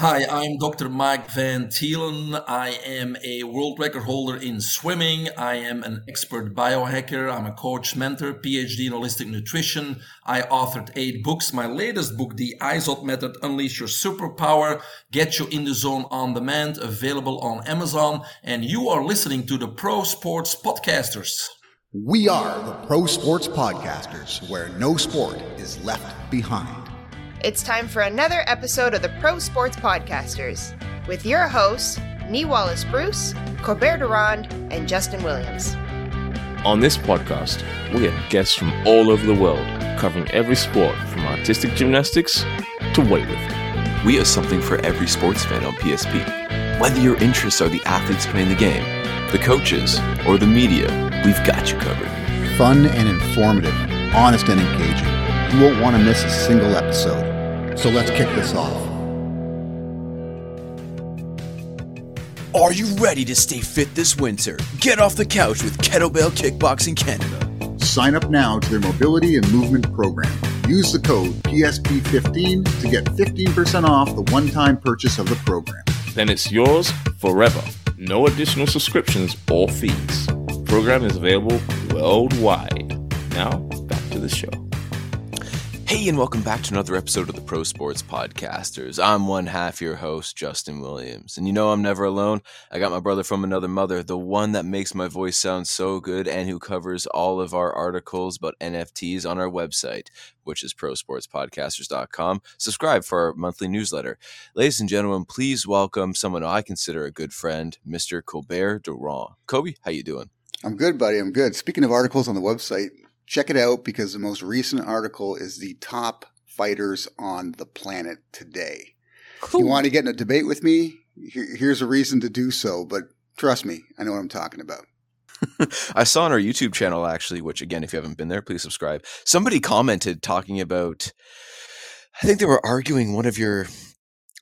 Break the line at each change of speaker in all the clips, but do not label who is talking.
Hi, I'm Dr. Mike Van Thielen. I am a world record holder in swimming. I am an expert biohacker. I'm a coach, mentor, PhD in holistic nutrition. I authored eight books. My latest book, The IZOD Method, Unleash Your Superpower, Get You in the Zone on Demand, available on Amazon. And you are listening to the Pro Sports Podcasters.
We are the Pro Sports Podcasters, where no sport is left behind.
It's time for another episode of the Pro Sports Podcasters with your hosts, Nee Wallace Bruce, Corbert de Ronde, and Justen Williams.
On this podcast, we have guests from all over the world covering every sport from artistic gymnastics to weightlifting.
We have something for every sports fan on PSP. Whether your interests are the athletes playing the game, the coaches, or the media, we've got you covered.
Fun and informative, honest and engaging. You won't want to miss a single episode. So let's kick this off.
Are you ready to stay fit this winter? Get off the couch with Kettlebell Kickboxing Canada.
Sign up now to their mobility and movement program. Use the code PSP15 to get 15% off the one time purchase of the program.
Then it's yours forever. No additional subscriptions or fees. Program is available worldwide. Now, back to the show.
Hey, and welcome back to another episode of the Pro Sports Podcasters. I'm one half your host, Justen Williams. And you know I'm never alone. I got my brother from another mother, the one that makes my voice sound so good and who covers all of our articles about NFTs on our website, which is prosportspodcasters.com. Subscribe for our monthly newsletter. Ladies and gentlemen, please welcome someone I consider a good friend, Mr. Colbert Durand. Cobe, how you doing?
I'm good, buddy. I'm good. Speaking of articles on the website, check it out because the most recent article is the top fighters on the planet today. Cool. You want to get in a debate with me? here's a reason to do so, but trust me, I know what I'm talking about.
I saw on our YouTube channel actually, which again, if you haven't been there, please subscribe. Somebody commented talking about, I think they were arguing one of your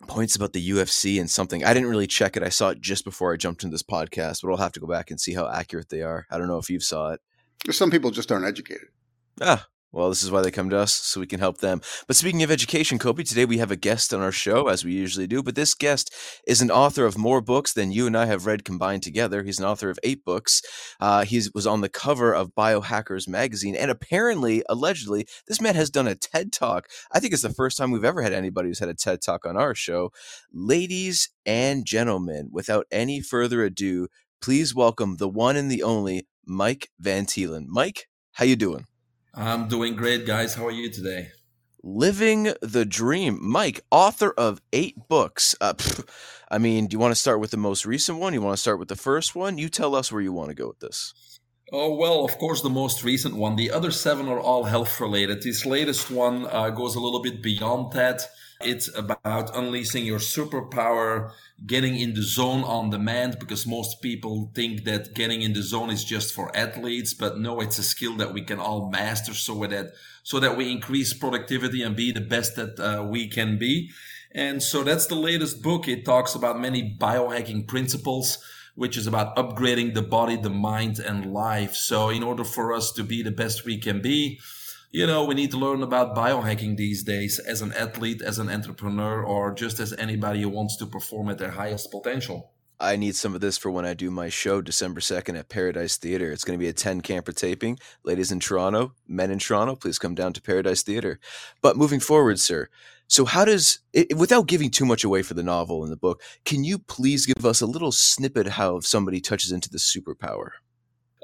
points about the UFC and something. I didn't really check it. I saw it just before I jumped into this podcast, but I'll have to go back and see how accurate they are. I don't know if you've saw it.
Some people just aren't educated.
Ah, well, this is why they come to us, so we can help them. But speaking of education, Cobe, today we have a guest on our show, as we usually do. But this guest is an author of more books than you and I have read combined together. He's an author of eight books. Uh, he was on the cover of Biohackers magazine, and apparently, allegedly, this man has done a TED talk. I think it's the first time we've ever had anybody who's had a TED talk on our show. Ladies and gentlemen, without any further ado, please welcome the one and the only Mike Van Thielen. Mike, how you doing?
I'm doing great, guys. How are you today?
Living the dream. Mike, author of eight books. Uh, pff, I mean, do you want to start with the most recent one? You want to start with the first one? You tell us where you want to go with this.
Oh, well, of course, the most recent one. The other seven are all health related. This latest one uh, goes a little bit beyond that. It's about unleashing your superpower, getting in the zone on demand, because most people think that getting in the zone is just for athletes, but no, it's a skill that we can all master so that, so that we increase productivity and be the best that uh, we can be. And so that's the latest book. It talks about many biohacking principles which is about upgrading the body, the mind, and life. So, in order for us to be the best we can be, you know, we need to learn about biohacking these days as an athlete, as an entrepreneur, or just as anybody who wants to perform at their highest potential.
I need some of this for when I do my show December 2nd at Paradise Theater. It's going to be a 10 camper taping. Ladies in Toronto, men in Toronto, please come down to Paradise Theater. But moving forward, sir, so how does it, without giving too much away for the novel and the book, can you please give us a little snippet how somebody touches into the superpower?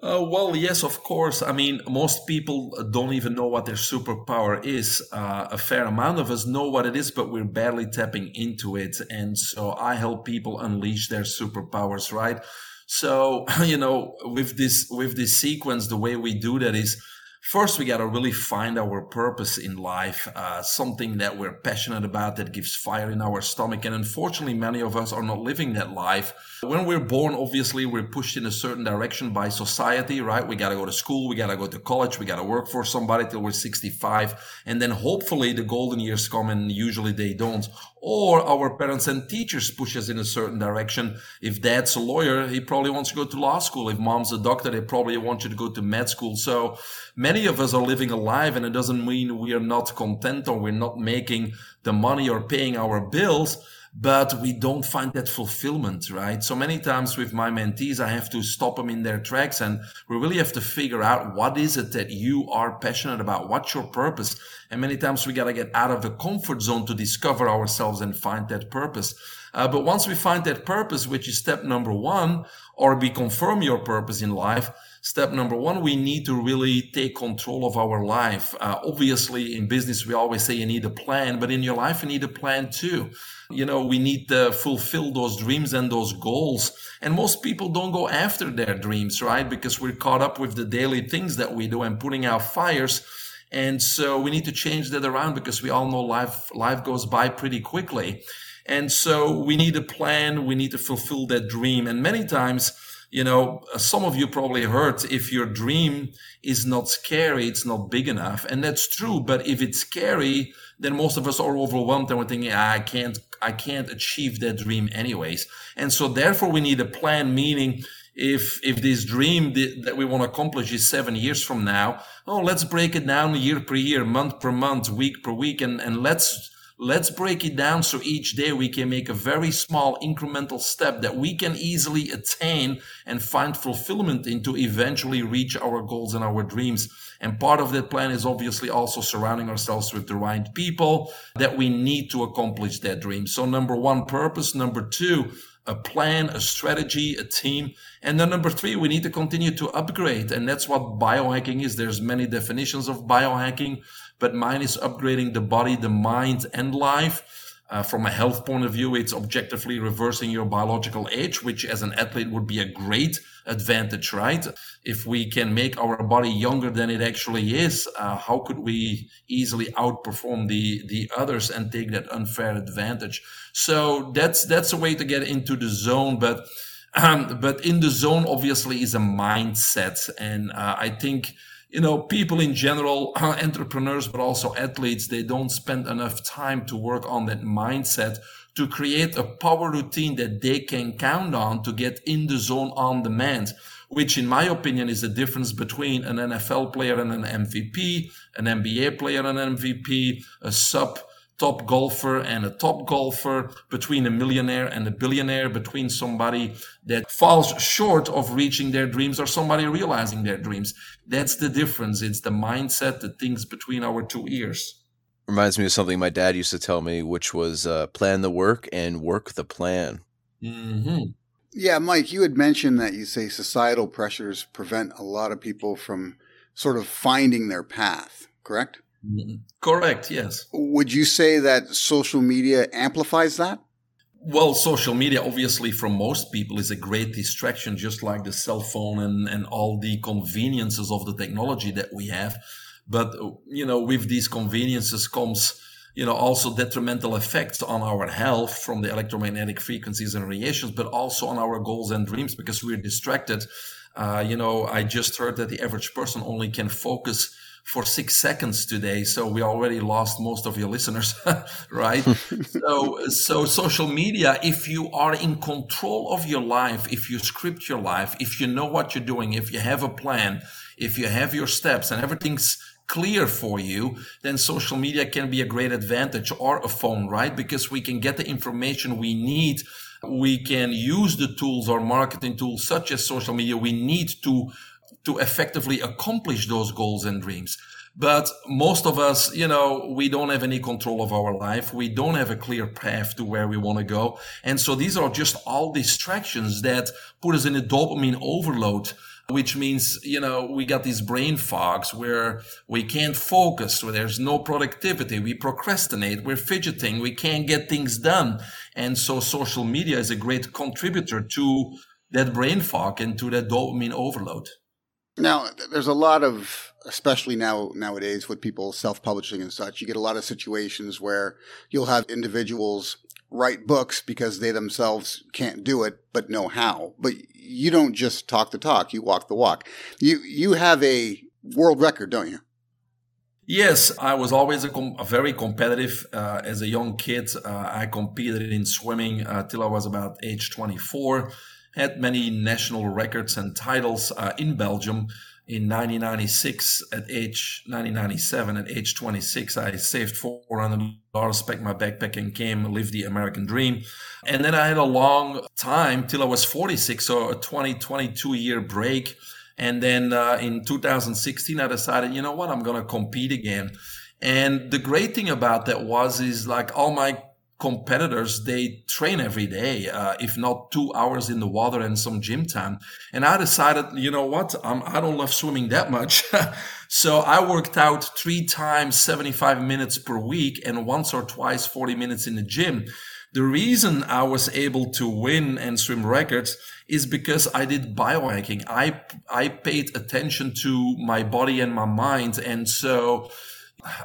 Uh, well, yes, of course. I mean, most people don't even know what their superpower is. Uh, a fair amount of us know what it is, but we're barely tapping into it. And so I help people unleash their superpowers, right? So, you know, with this, with this sequence, the way we do that is first we got to really find our purpose in life uh, something that we're passionate about that gives fire in our stomach. And unfortunately many of us are not living that life. When we're born obviously we're pushed in a certain direction by society right? We got to go to school we got to go to college we got to work for somebody till we're 65 and then hopefully the golden years come and usually they don't or our parents and teachers push us in a certain direction. If dad's a lawyer, he probably wants to go to law school. If mom's a doctor, they probably want you to go to med school. So many of us are living alive and it doesn't mean we are not content or we're not making the money or paying our bills. But we don't find that fulfillment, right? So many times with my mentees, I have to stop them in their tracks and we really have to figure out what is it that you are passionate about? What's your purpose? And many times we got to get out of the comfort zone to discover ourselves and find that purpose. Uh, but once we find that purpose, which is step number one, or we confirm your purpose in life, step number one, we need to really take control of our life. Uh, obviously, in business, we always say you need a plan, but in your life, you need a plan too. You know, we need to fulfill those dreams and those goals. And most people don't go after their dreams, right? Because we're caught up with the daily things that we do and putting out fires. And so we need to change that around because we all know life, life goes by pretty quickly. And so we need a plan. We need to fulfill that dream. And many times, you know, some of you probably heard if your dream is not scary, it's not big enough. And that's true. But if it's scary, then most of us are overwhelmed and we're thinking, ah, I can't, I can't achieve that dream anyways. And so therefore we need a plan, meaning if, if this dream that we want to accomplish is seven years from now, oh, let's break it down year per year, month per month, week per week, and, and let's Let's break it down so each day we can make a very small incremental step that we can easily attain and find fulfillment in to eventually reach our goals and our dreams. And part of that plan is obviously also surrounding ourselves with the right people that we need to accomplish that dream. So number one, purpose. Number two, a plan, a strategy, a team. And then number three, we need to continue to upgrade. And that's what biohacking is. There's many definitions of biohacking but mine is upgrading the body, the mind, and life. Uh, from a health point of view, it's objectively reversing your biological age, which as an athlete would be a great advantage, right? If we can make our body younger than it actually is, uh, how could we easily outperform the the others and take that unfair advantage? So that's that's a way to get into the zone, but um, but in the zone obviously is a mindset, and uh, I think you know, people in general, uh, entrepreneurs, but also athletes, they don't spend enough time to work on that mindset to create a power routine that they can count on to get in the zone on demand, which in my opinion is the difference between an NFL player and an MVP, an NBA player and an MVP, a sub top golfer and a top golfer, between a millionaire and a billionaire, between somebody that falls short of reaching their dreams or somebody realizing their dreams. That's the difference. It's the mindset, the things between our two ears.
Reminds me of something my dad used to tell me, which was uh, plan the work and work the plan.
Mm-hmm. Yeah, Mike, you had mentioned that you say societal pressures prevent a lot of people from sort of finding their path, correct?
Correct, yes.
Would you say that social media amplifies that?
Well, social media, obviously, for most people, is a great distraction, just like the cell phone and, and all the conveniences of the technology that we have. But, you know, with these conveniences comes, you know, also detrimental effects on our health from the electromagnetic frequencies and radiations, but also on our goals and dreams because we're distracted. Uh, you know, I just heard that the average person only can focus for six seconds today. So we already lost most of your listeners, right? so, so social media, if you are in control of your life, if you script your life, if you know what you're doing, if you have a plan, if you have your steps and everything's clear for you, then social media can be a great advantage or a phone, right? Because we can get the information we need. We can use the tools or marketing tools such as social media we need to to effectively accomplish those goals and dreams. But most of us, you know, we don't have any control of our life. We don't have a clear path to where we want to go. And so these are just all distractions that put us in a dopamine overload, which means, you know, we got these brain fogs where we can't focus, where there's no productivity. We procrastinate. We're fidgeting. We can't get things done. And so social media is a great contributor to that brain fog and to that dopamine overload.
Now, there's a lot of, especially now nowadays with people self-publishing and such, you get a lot of situations where you'll have individuals write books because they themselves can't do it but know how. But you don't just talk the talk; you walk the walk. You you have a world record, don't you?
Yes, I was always a, com- a very competitive. Uh, as a young kid, uh, I competed in swimming uh, till I was about age 24 had many national records and titles uh, in Belgium. in 1996 at age 1997 at age 26 i saved $400 packed my backpack and came lived the american dream. And then i had a long time till i was 46 so a 20 22 year break. And then uh, in 2016 i decided you know what? I'm gonna compete again. And the great thing about that was is like all my competitors they train every day uh, if not two hours in the water and some gym time. And i decided you know what? I don't love swimming that much. So i worked out three times 75 minutes per week and once or twice 40 minutes in the gym. The reason i was able to win and swim records is because i did biohacking. I i paid attention to my body and my mind. And so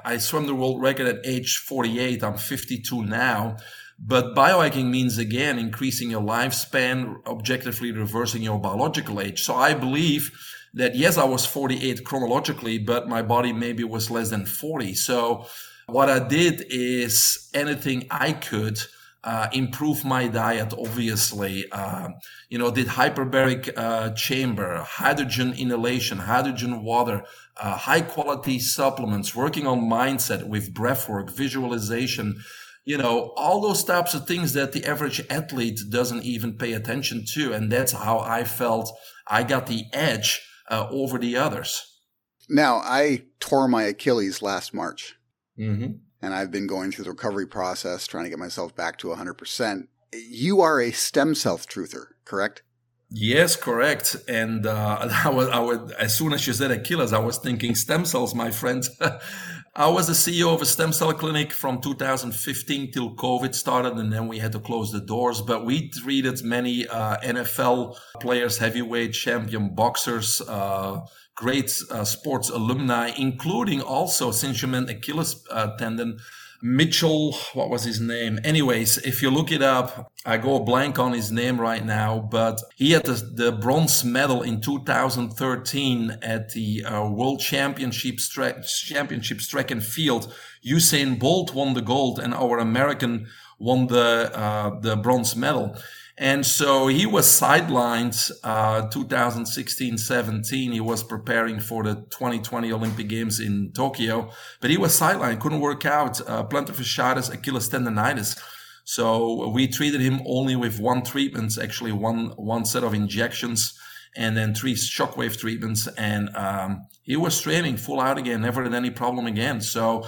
I swam the world record at age 48. I'm 52 now. But biohacking means again increasing your lifespan, objectively reversing your biological age. So I believe that yes, I was 48 chronologically, but my body maybe was less than 40. So what I did is anything I could uh, improve my diet, obviously. Uh, you know, did hyperbaric uh, chamber, hydrogen inhalation, hydrogen water, uh, high quality supplements, working on mindset with breath work, visualization, you know, all those types of things that the average athlete doesn't even pay attention to. And that's how I felt I got the edge uh, over the others.
Now, I tore my Achilles last March.
Mm-hmm
and I've been going through the recovery process trying to get myself back to 100%. You are a stem cell truther, correct?
Yes, correct. And uh, I was, I was, as soon as you said Achilles, I was thinking stem cells, my friend. I was the CEO of a stem cell clinic from 2015 till COVID started, and then we had to close the doors. But we treated many uh, NFL players, heavyweight champion boxers, uh, great uh, sports alumni, including also since you meant Achilles tendon. Mitchell, what was his name? Anyways, if you look it up, I go blank on his name right now, but he had the, the bronze medal in 2013 at the uh, World Championship track, Championships track and field. Usain Bolt won the gold, and our American won the uh, the bronze medal. And so he was sidelined uh, 2016 17. He was preparing for the 2020 Olympic Games in Tokyo, but he was sidelined, couldn't work out, uh, plantar fasciitis, Achilles tendonitis. So we treated him only with one treatment, actually one one set of injections, and then three shockwave treatments. And um, he was training full out again, never had any problem again. So,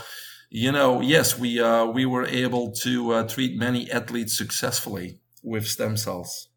you know, yes, we uh, we were able to uh, treat many athletes successfully with stem cells.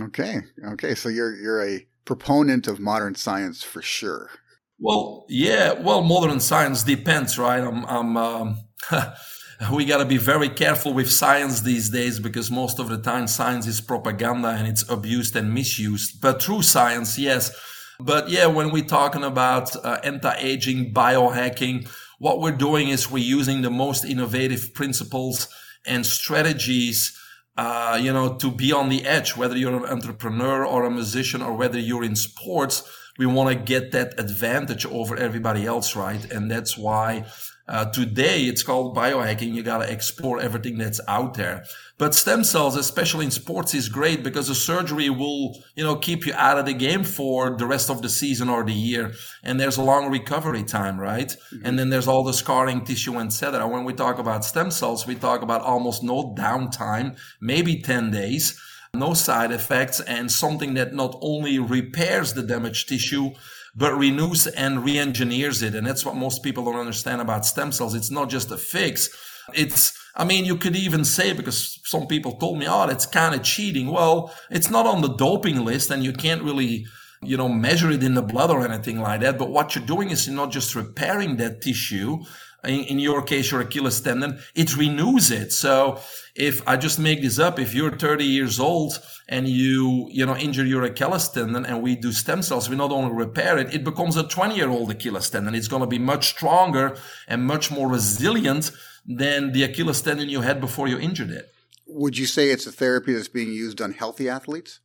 Okay. Okay. So you're you're a proponent of modern science for sure.
Well, yeah. Well, modern science depends, right? I'm. I'm um, we got to be very careful with science these days because most of the time science is propaganda and it's abused and misused. But true science, yes. But yeah, when we're talking about uh, anti-aging, biohacking, what we're doing is we're using the most innovative principles and strategies uh, you know, to be on the edge, whether you're an entrepreneur or a musician or whether you're in sports, we want to get that advantage over everybody else, right? And that's why uh, today it's called biohacking. You got to explore everything that's out there. But stem cells, especially in sports, is great because the surgery will, you know, keep you out of the game for the rest of the season or the year. And there's a long recovery time, right? Mm-hmm. And then there's all the scarring tissue, etc. When we talk about stem cells, we talk about almost no downtime, maybe 10 days, no side effects, and something that not only repairs the damaged tissue, but renews and re-engineers it. And that's what most people don't understand about stem cells. It's not just a fix. It's I mean, you could even say, because some people told me, oh, that's kind of cheating. Well, it's not on the doping list and you can't really, you know, measure it in the blood or anything like that. But what you're doing is you're not just repairing that tissue. In, in your case, your Achilles tendon, it renews it. So if I just make this up, if you're 30 years old and you, you know, injure your Achilles tendon and we do stem cells, we not only repair it, it becomes a 20 year old Achilles tendon. It's going to be much stronger and much more resilient than the Achilles tendon you had before you injured it.
Would you say it's a therapy that's being used on healthy athletes?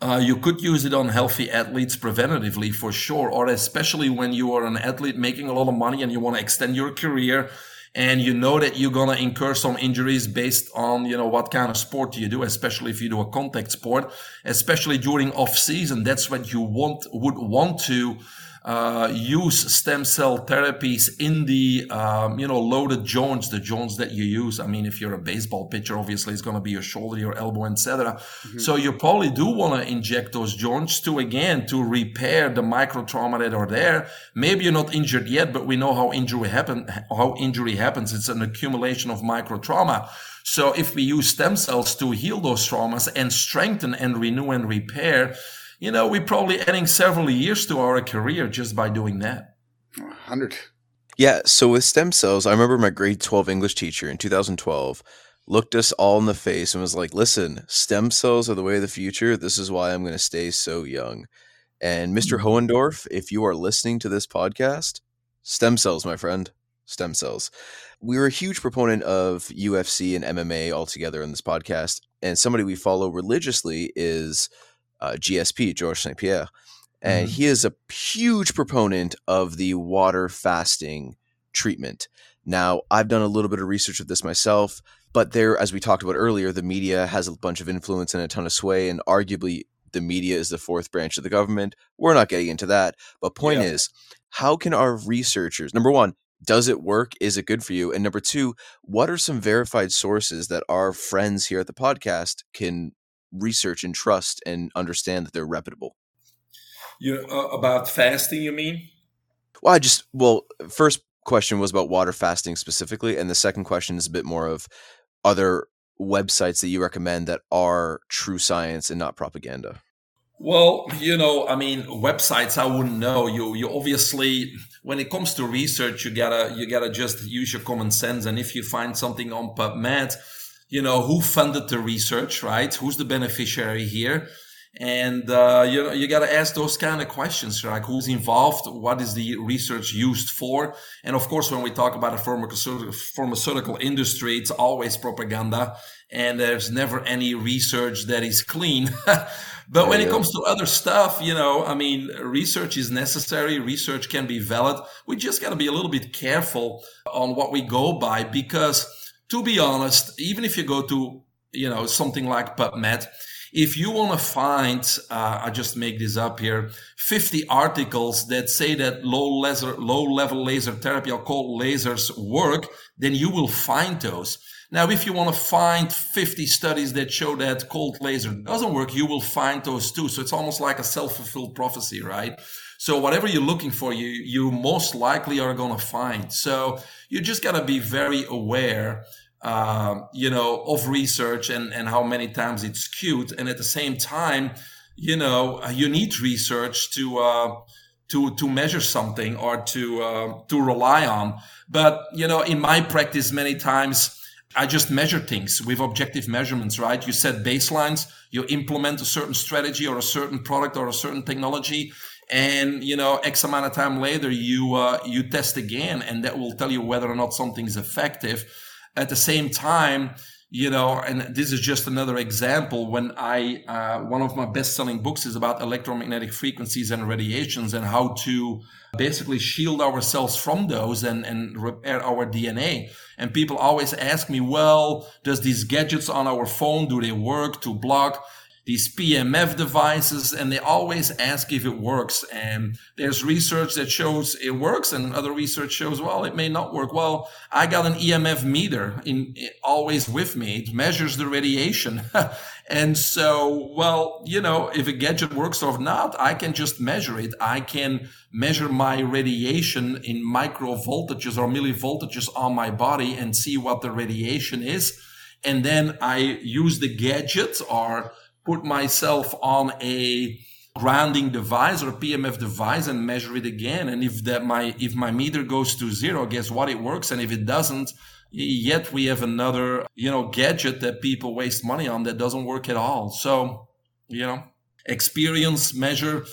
Uh, you could use it on healthy athletes preventatively for sure, or especially when you are an athlete making a lot of money and you want to extend your career and you know that you're going to incur some injuries based on, you know, what kind of sport you do, especially if you do a contact sport, especially during off season. That's what you want, would want to uh, use stem cell therapies in the um, you know loaded joints, the joints that you use. I mean, if you're a baseball pitcher, obviously it's going to be your shoulder, your elbow, etc. Mm-hmm. So you probably do want to inject those joints to again to repair the micro trauma that are there. Maybe you're not injured yet, but we know how injury happen how injury happens. It's an accumulation of micro trauma. So if we use stem cells to heal those traumas and strengthen and renew and repair you know, we're probably adding several years to our career just by doing that.
100.
Yeah. So with stem cells, I remember my grade 12 English teacher in 2012 looked us all in the face and was like, listen, stem cells are the way of the future. This is why I'm going to stay so young. And Mr. Mm-hmm. Hohendorf, if you are listening to this podcast, stem cells, my friend, stem cells. We were a huge proponent of UFC and MMA altogether in this podcast. And somebody we follow religiously is uh, GSP, George St. Pierre. And mm-hmm. he is a huge proponent of the water fasting treatment. Now, I've done a little bit of research of this myself, but there, as we talked about earlier, the media has a bunch of influence and a ton of sway, and arguably the media is the fourth branch of the government. We're not getting into that. But point yeah. is, how can our researchers, number one, does it work? Is it good for you? And number two, what are some verified sources that our friends here at the podcast can research and trust and understand that they're reputable.
You uh, about fasting, you mean?
Well, I just well, first question was about water fasting specifically, and the second question is a bit more of other websites that you recommend that are true science and not propaganda.
Well, you know, I mean, websites I wouldn't know. You you obviously when it comes to research, you gotta you gotta just use your common sense. And if you find something on PubMed you know, who funded the research, right? Who's the beneficiary here? And, uh, you know, you got to ask those kind of questions, like who's involved? What is the research used for? And of course, when we talk about a pharmaceutical, pharmaceutical industry, it's always propaganda and there's never any research that is clean. but when it comes to other stuff, you know, I mean, research is necessary. Research can be valid. We just got to be a little bit careful on what we go by because to be honest, even if you go to, you know, something like PubMed, if you want to find, uh, I just make this up here, 50 articles that say that low laser, low level laser therapy or cold lasers work, then you will find those. Now, if you want to find 50 studies that show that cold laser doesn't work, you will find those too. So it's almost like a self-fulfilled prophecy, right? So whatever you're looking for, you you most likely are going to find. So you just got to be very aware, uh, you know, of research and and how many times it's skewed, and at the same time, you know, you need research to. Uh, to, to measure something or to uh, to rely on, but you know, in my practice, many times I just measure things with objective measurements, right? You set baselines, you implement a certain strategy or a certain product or a certain technology, and you know x amount of time later you uh, you test again and that will tell you whether or not something is effective. At the same time you know and this is just another example when i uh, one of my best selling books is about electromagnetic frequencies and radiations and how to basically shield ourselves from those and and repair our dna and people always ask me well does these gadgets on our phone do they work to block these PMF devices and they always ask if it works. And there's research that shows it works and other research shows, well, it may not work. Well, I got an EMF meter in, always with me. It measures the radiation. and so, well, you know, if a gadget works or not, I can just measure it. I can measure my radiation in micro voltages or millivoltages on my body and see what the radiation is. And then I use the gadget or put myself on a grounding device or PMF device and measure it again. And if that my if my meter goes to zero, guess what? It works. And if it doesn't, yet we have another you know gadget that people waste money on that doesn't work at all. So you know, experience measure.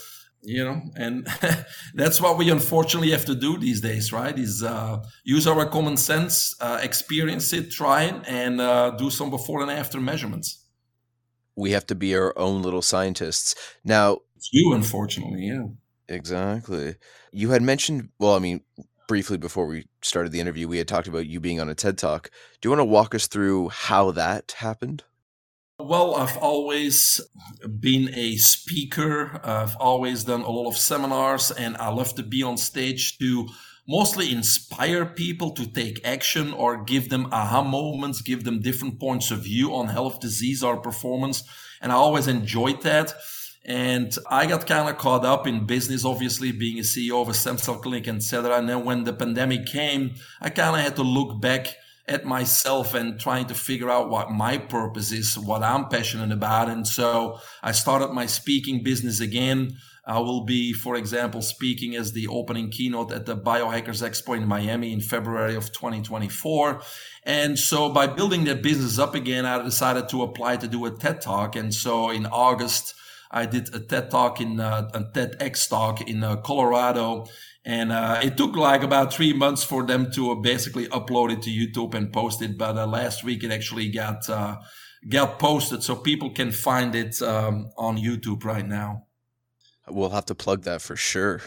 You know, and that's what we unfortunately have to do these days, right? Is uh, use our common sense, uh, experience it, try it, and uh, do some before and after measurements
we have to be our own little scientists. Now,
it's you, unfortunately, yeah.
Exactly. You had mentioned, well, I mean, briefly before we started the interview, we had talked about you being on a TED Talk. Do you want to walk us through how that happened?
Well, I've always been a speaker. I've always done a lot of seminars, and I love to be on stage to mostly inspire people to take action or give them aha moments, give them different points of view on health, disease, or performance. And I always enjoyed that. And I got kind of caught up in business, obviously being a CEO of a stem cell clinic, etc. And then when the pandemic came, I kind of had to look back at myself and trying to figure out what my purpose is, what I'm passionate about. And so I started my speaking business again. I will be, for example, speaking as the opening keynote at the Biohackers Expo in Miami in February of 2024. And so by building that business up again, I decided to apply to do a TED talk. And so in August, I did a TED talk in uh, a TEDx talk in uh, Colorado and uh, it took like about three months for them to uh, basically upload it to YouTube and post it. But uh, last week it actually got uh, got posted, so people can find it um, on YouTube right now.
We'll have to plug that for sure.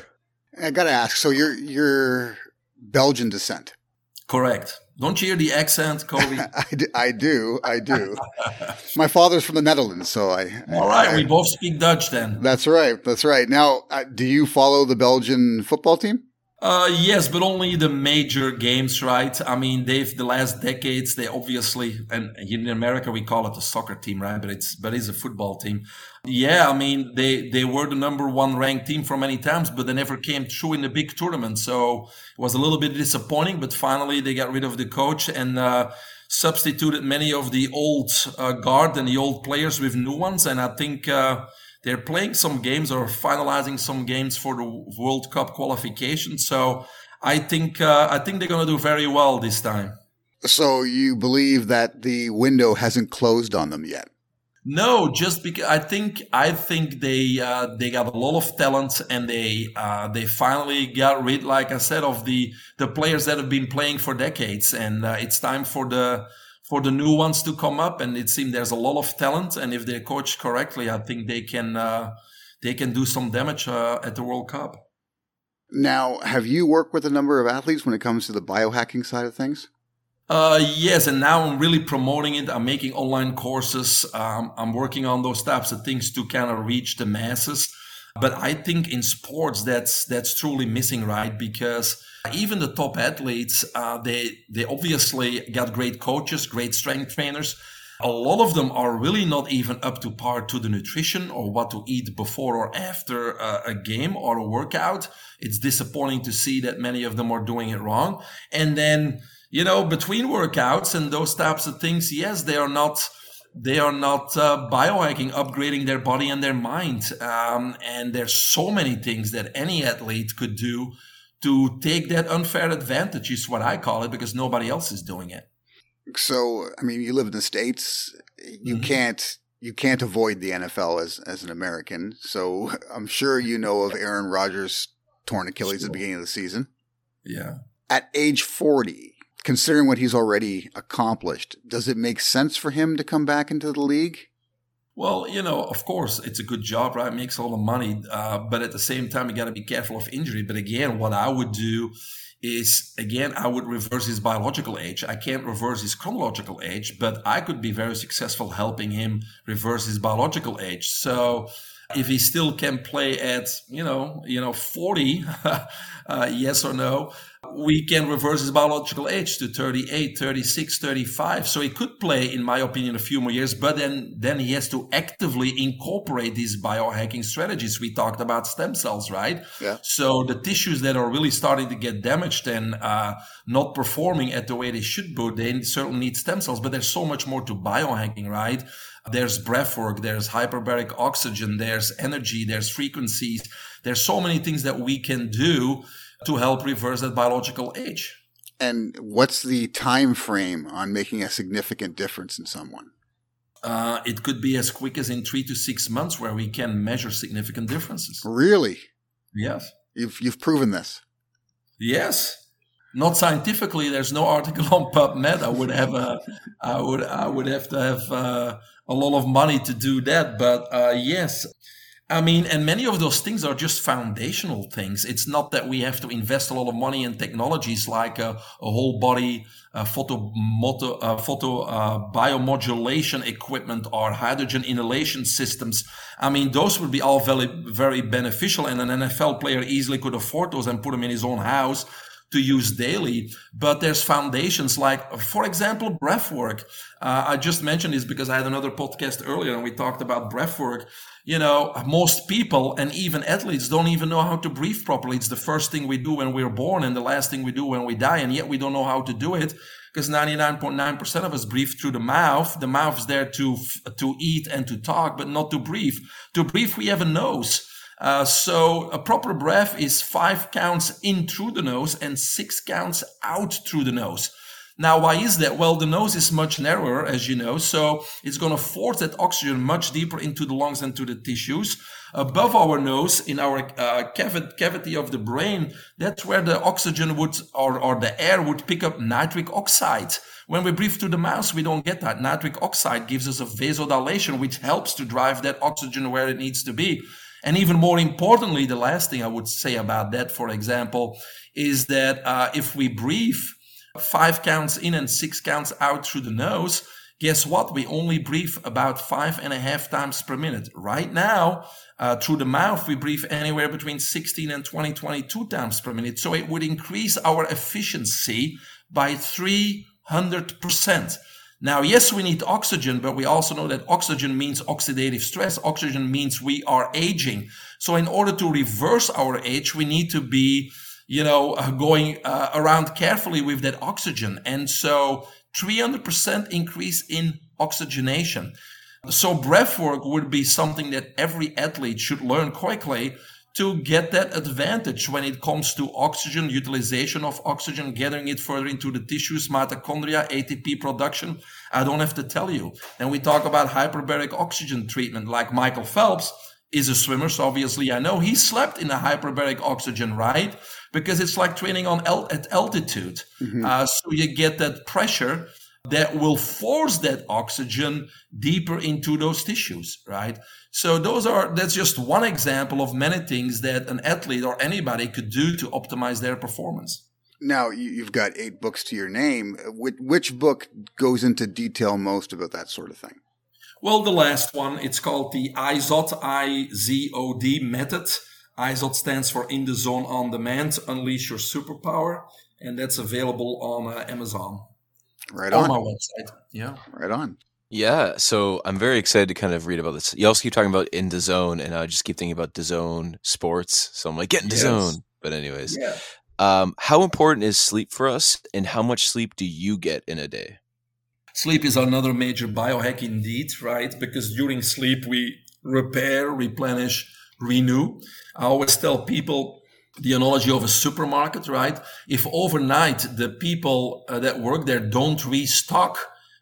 I got to ask. So you're you're Belgian descent,
correct? Don't you hear the accent, Cobe?
I, do, I do. I do. My father's from the Netherlands, so I.
All right, I, we both speak Dutch then.
That's right. That's right. Now, uh, do you follow the Belgian football team?
Uh, yes, but only the major games, right? I mean, they've the last decades. They obviously, and in America we call it a soccer team, right? But it's but it's a football team. Yeah, I mean, they they were the number one ranked team for many times, but they never came through in the big tournament. So it was a little bit disappointing. But finally, they got rid of the coach and. Uh, substituted many of the old uh, guard and the old players with new ones, and I think uh, they're playing some games or finalizing some games for the World Cup qualification. So I think uh, I think they're going to do very well this time.
So you believe that the window hasn't closed on them yet?
No, just because I think I think they uh, they got a lot of talent and they uh, they finally got rid, like I said, of the the players that have been playing for decades, and uh, it's time for the for the new ones to come up. And it seems there's a lot of talent, and if they're coached correctly, I think they can uh, they can do some damage uh, at the World Cup.
Now, have you worked with a number of athletes when it comes to the biohacking side of things?
Uh, yes, and now I'm really promoting it. I'm making online courses. Um, I'm working on those types of things to kind of reach the masses. But I think in sports that's that's truly missing, right? Because even the top athletes, uh, they they obviously got great coaches, great strength trainers. A lot of them are really not even up to par to the nutrition or what to eat before or after a, a game or a workout. It's disappointing to see that many of them are doing it wrong. And then, you know, between workouts and those types of things, yes, they are not they are not uh, biohacking, upgrading their body and their mind. Um, and there's so many things that any athlete could do to take that unfair advantage is what I call it because nobody else is doing it.
So, I mean, you live in the states. You mm-hmm. can't you can't avoid the NFL as as an American. So, I'm sure you know of Aaron Rodgers torn Achilles sure. at the beginning of the season.
Yeah.
At age 40, considering what he's already accomplished, does it make sense for him to come back into the league?
Well, you know, of course, it's a good job, right? Makes all the money, uh, but at the same time, you got to be careful of injury. But again, what I would do is, again, I would reverse his biological age. I can't reverse his chronological age, but I could be very successful helping him reverse his biological age. So, if he still can play at you know you know 40 uh, yes or no we can reverse his biological age to 38 36 35 so he could play in my opinion a few more years but then then he has to actively incorporate these biohacking strategies we talked about stem cells right?
Yeah.
so the tissues that are really starting to get damaged and uh, not performing at the way they should be they certainly need stem cells but there's so much more to biohacking right there's breath work there's hyperbaric oxygen there's energy there's frequencies there's so many things that we can do to help reverse that biological age.
And what's the time frame on making a significant difference in someone?
Uh, it could be as quick as in three to six months where we can measure significant differences.
Really?
Yes.
You've, you've proven this?
Yes. Not scientifically. There's no article on PubMed. I would have a, I would, I would have to have uh, a lot of money to do that. But uh, yes, I mean, and many of those things are just foundational things. It's not that we have to invest a lot of money in technologies like a, a whole body uh, photo, moto, uh, photo uh, biomodulation equipment or hydrogen inhalation systems. I mean, those would be all very, very beneficial, and an NFL player easily could afford those and put them in his own house to use daily. But there's foundations like, for example, breath work. Uh, I just mentioned this because I had another podcast earlier and we talked about breath work. You know, most people and even athletes don't even know how to breathe properly. It's the first thing we do when we're born and the last thing we do when we die. And yet we don't know how to do it because 99.9% of us breathe through the mouth. The mouth is there to, to eat and to talk, but not to breathe. To breathe, we have a nose. Uh, so a proper breath is five counts in through the nose and six counts out through the nose. Now, why is that? Well, the nose is much narrower, as you know, so it's going to force that oxygen much deeper into the lungs and to the tissues. Above our nose, in our uh, cavity of the brain, that's where the oxygen would, or, or the air would pick up nitric oxide. When we breathe through the mouth, we don't get that. Nitric oxide gives us a vasodilation, which helps to drive that oxygen where it needs to be. And even more importantly, the last thing I would say about that, for example, is that uh, if we breathe five counts in and six counts out through the nose, guess what? We only breathe about five and a half times per minute. Right now, uh, through the mouth, we breathe anywhere between 16 and 20, 22 times per minute. So it would increase our efficiency by 300%. Now, yes, we need oxygen, but we also know that oxygen means oxidative stress. Oxygen means we are aging. So in order to reverse our age, we need to be, you know, uh, going uh, around carefully with that oxygen. And so 300% increase in oxygenation. So breath work would be something that every athlete should learn quickly to get that advantage when it comes to oxygen, utilization of oxygen, gathering it further into the tissues, mitochondria, ATP production. I don't have to tell you. And we talk about hyperbaric oxygen treatment, like Michael Phelps is a swimmer. So obviously I know he slept in a hyperbaric oxygen, right? Because it's like training on el- at altitude. Mm-hmm. Uh, so you get that pressure that will force that oxygen deeper into those tissues, right? So those are that's just one example of many things that an athlete or anybody could do to optimize their performance.
Now you've got eight books to your name. Which book goes into detail most about that sort of thing?
Well, the last one, it's called the IZOD, I-Z-O-D method. IZOD stands for In the Zone On Demand, Unleash Your Superpower. And that's available on uh, Amazon.
Right on.
On my website. Yeah.
Right on.
Yeah, so I'm very excited to kind of read about this. You also keep talking about in the zone, and I just keep thinking about the zone sports. So I'm like, get in the yes. zone. But anyways, yeah. um, how important is sleep for us, and how much sleep do you get in a day?
Sleep is another major biohack indeed, right? Because during sleep we repair, replenish, renew. I always tell people the analogy of a supermarket, right? If overnight the people uh, that work there don't restock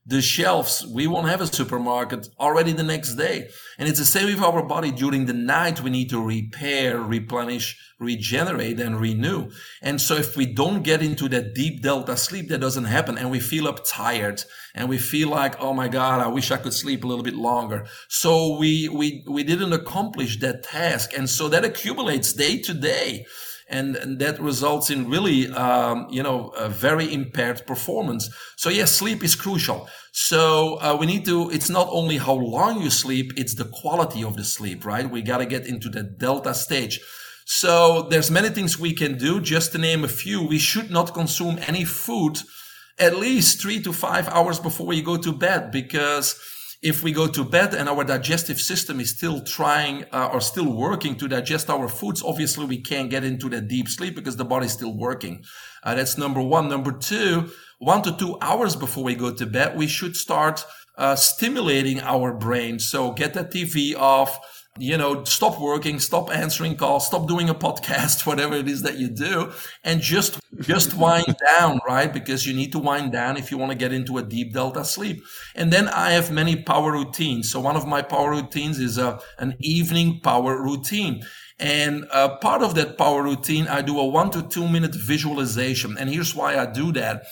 the shelves, we won't have a supermarket already the next day. And it's the same with our body. During the night, we need to repair, replenish, regenerate, and renew. And so if we don't get into that deep delta sleep, that doesn't happen. And we feel up tired and we feel like, oh my God, I wish I could sleep a little bit longer. So we, we, we didn't accomplish that task. And so that accumulates day to day and, and that results in really, um, you know, a very impaired performance. So yes, sleep is crucial. So uh, we need to. It's not only how long you sleep; it's the quality of the sleep, right? We got to get into the delta stage. So there's many things we can do. Just to name a few, we should not consume any food at least three to five hours before we go to bed because if we go to bed and our digestive system is still trying uh, or still working to digest our foods, obviously we can't get into that deep sleep because the body's still working. Uh, that's number one. Number two, one to two hours before we go to bed, we should start uh, stimulating our brain. So get the TV off, you know, stop working, stop answering calls, stop doing a podcast, whatever it is that you do, and just just wind down, right? Because you need to wind down if you want to get into a deep delta sleep. And then I have many power routines. So one of my power routines is a, an evening power routine. And uh, part of that power routine, I do a one to two minute visualization. And here's why I do that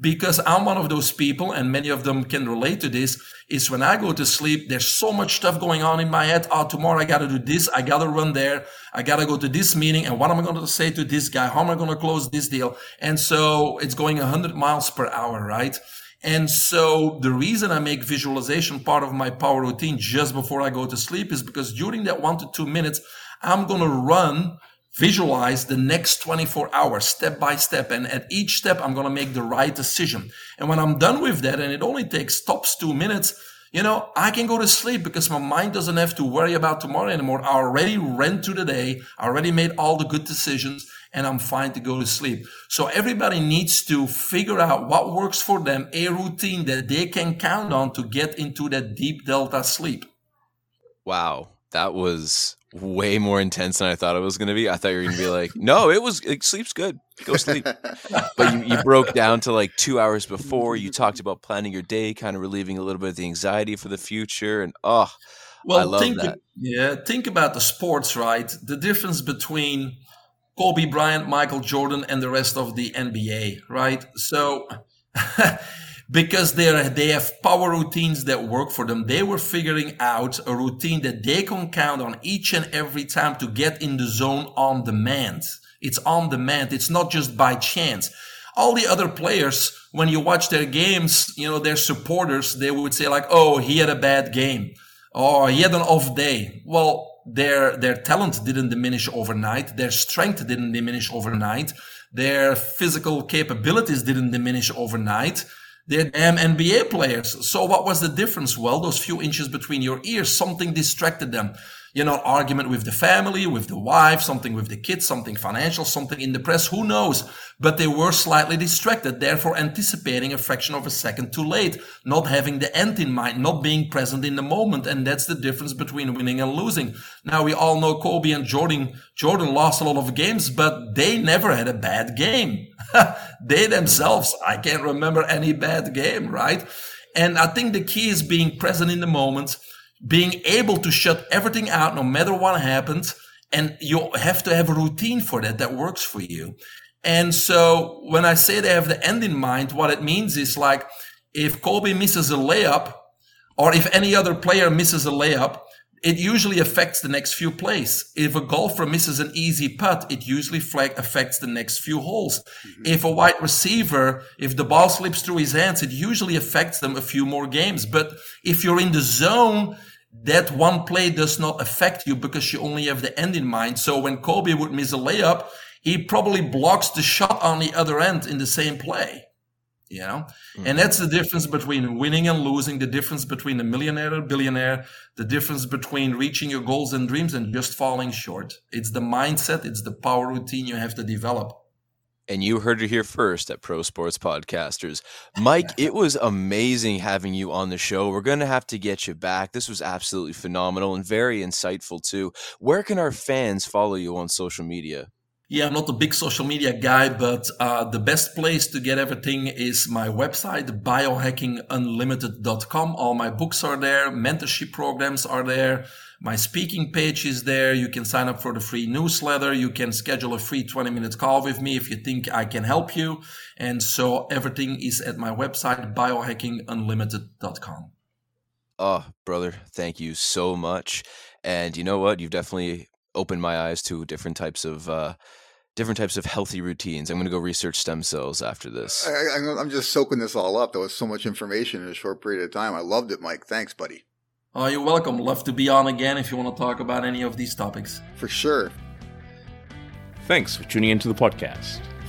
because I'm one of those people, and many of them can relate to this, is when I go to sleep, there's so much stuff going on in my head. Oh, tomorrow I got to do this. I got to run there. I got to go to this meeting. And what am I going to say to this guy? How am I going to close this deal? And so it's going 100 miles per hour, right? And so the reason I make visualization part of my power routine just before I go to sleep is because during that one to two minutes, I'm going to run visualize the next 24 hours step by step. And at each step, I'm going to make the right decision. And when I'm done with that, and it only takes tops two minutes, you know, I can go to sleep because my mind doesn't have to worry about tomorrow anymore. I already ran through the day. I already made all the good decisions and I'm fine to go to sleep. So everybody needs to figure out what works for them, a routine that they can count on to get into that deep delta sleep.
Wow. That was way more intense than I thought it was going to be. I thought you were going to be like, no, it was, it sleeps good. Go sleep. but you, you broke down to like two hours before. You talked about planning your day, kind of relieving a little bit of the anxiety for the future. And oh, well, I love
think,
that.
Yeah. Think about the sports, right? The difference between Kobe Bryant, Michael Jordan, and the rest of the NBA, right? So, because they they have power routines that work for them. They were figuring out a routine that they can count on each and every time to get in the zone on demand. It's on demand. It's not just by chance. All the other players, when you watch their games, you know, their supporters, they would say like, "Oh, he had a bad game," or "He had an off day." Well, their their talent didn't diminish overnight. Their strength didn't diminish overnight. Their physical capabilities didn't diminish overnight they're damn NBA players. So what was the difference? Well, those few inches between your ears, something distracted them you know, argument with the family, with the wife, something with the kids, something financial, something in the press, who knows? But they were slightly distracted, therefore anticipating a fraction of a second too late, not having the end in mind, not being present in the moment. And that's the difference between winning and losing. Now we all know Kobe and Jordan, Jordan lost a lot of games, but they never had a bad game. they themselves, I can't remember any bad game, right? And I think the key is being present in the moment being able to shut everything out no matter what happens. And you have to have a routine for that that works for you. And so when I say they have the end in mind, what it means is like if Kobe misses a layup or if any other player misses a layup, it usually affects the next few plays. If a golfer misses an easy putt, it usually affects the next few holes. Mm-hmm. If a wide receiver, if the ball slips through his hands, it usually affects them a few more games. But if you're in the zone, that one play does not affect you because you only have the end in mind. So when Kobe would miss a layup, he probably blocks the shot on the other end in the same play. You know, mm-hmm. and that's the difference between winning and losing, the difference between a millionaire and billionaire, the difference between reaching your goals and dreams and just falling short. It's the mindset, it's the power routine you have to develop.
And you heard it here first at Pro Sports Podcasters. Mike, it was amazing having you on the show. We're going to have to get you back. This was absolutely phenomenal and very insightful, too. Where can our fans follow you on social media?
Yeah, I'm not a big social media guy, but uh, the best place to get everything is my website, biohackingunlimited.com. All my books are there, mentorship programs are there. My speaking page is there. You can sign up for the free newsletter. You can schedule a free 20 minute call with me if you think I can help you. And so everything is at my website, biohackingunlimited.com.
Oh, brother, thank you so much. And you know what? You've definitely opened my eyes to different types of uh, different types of healthy routines. I'm going to go research stem cells after this.
I, am just soaking this all up. There was so much information in a short period of time. I loved it, Mike. Thanks, buddy.
Oh, you're welcome. Love to be on again if you want to talk about any of these topics.
For sure.
Thanks for tuning into the podcast.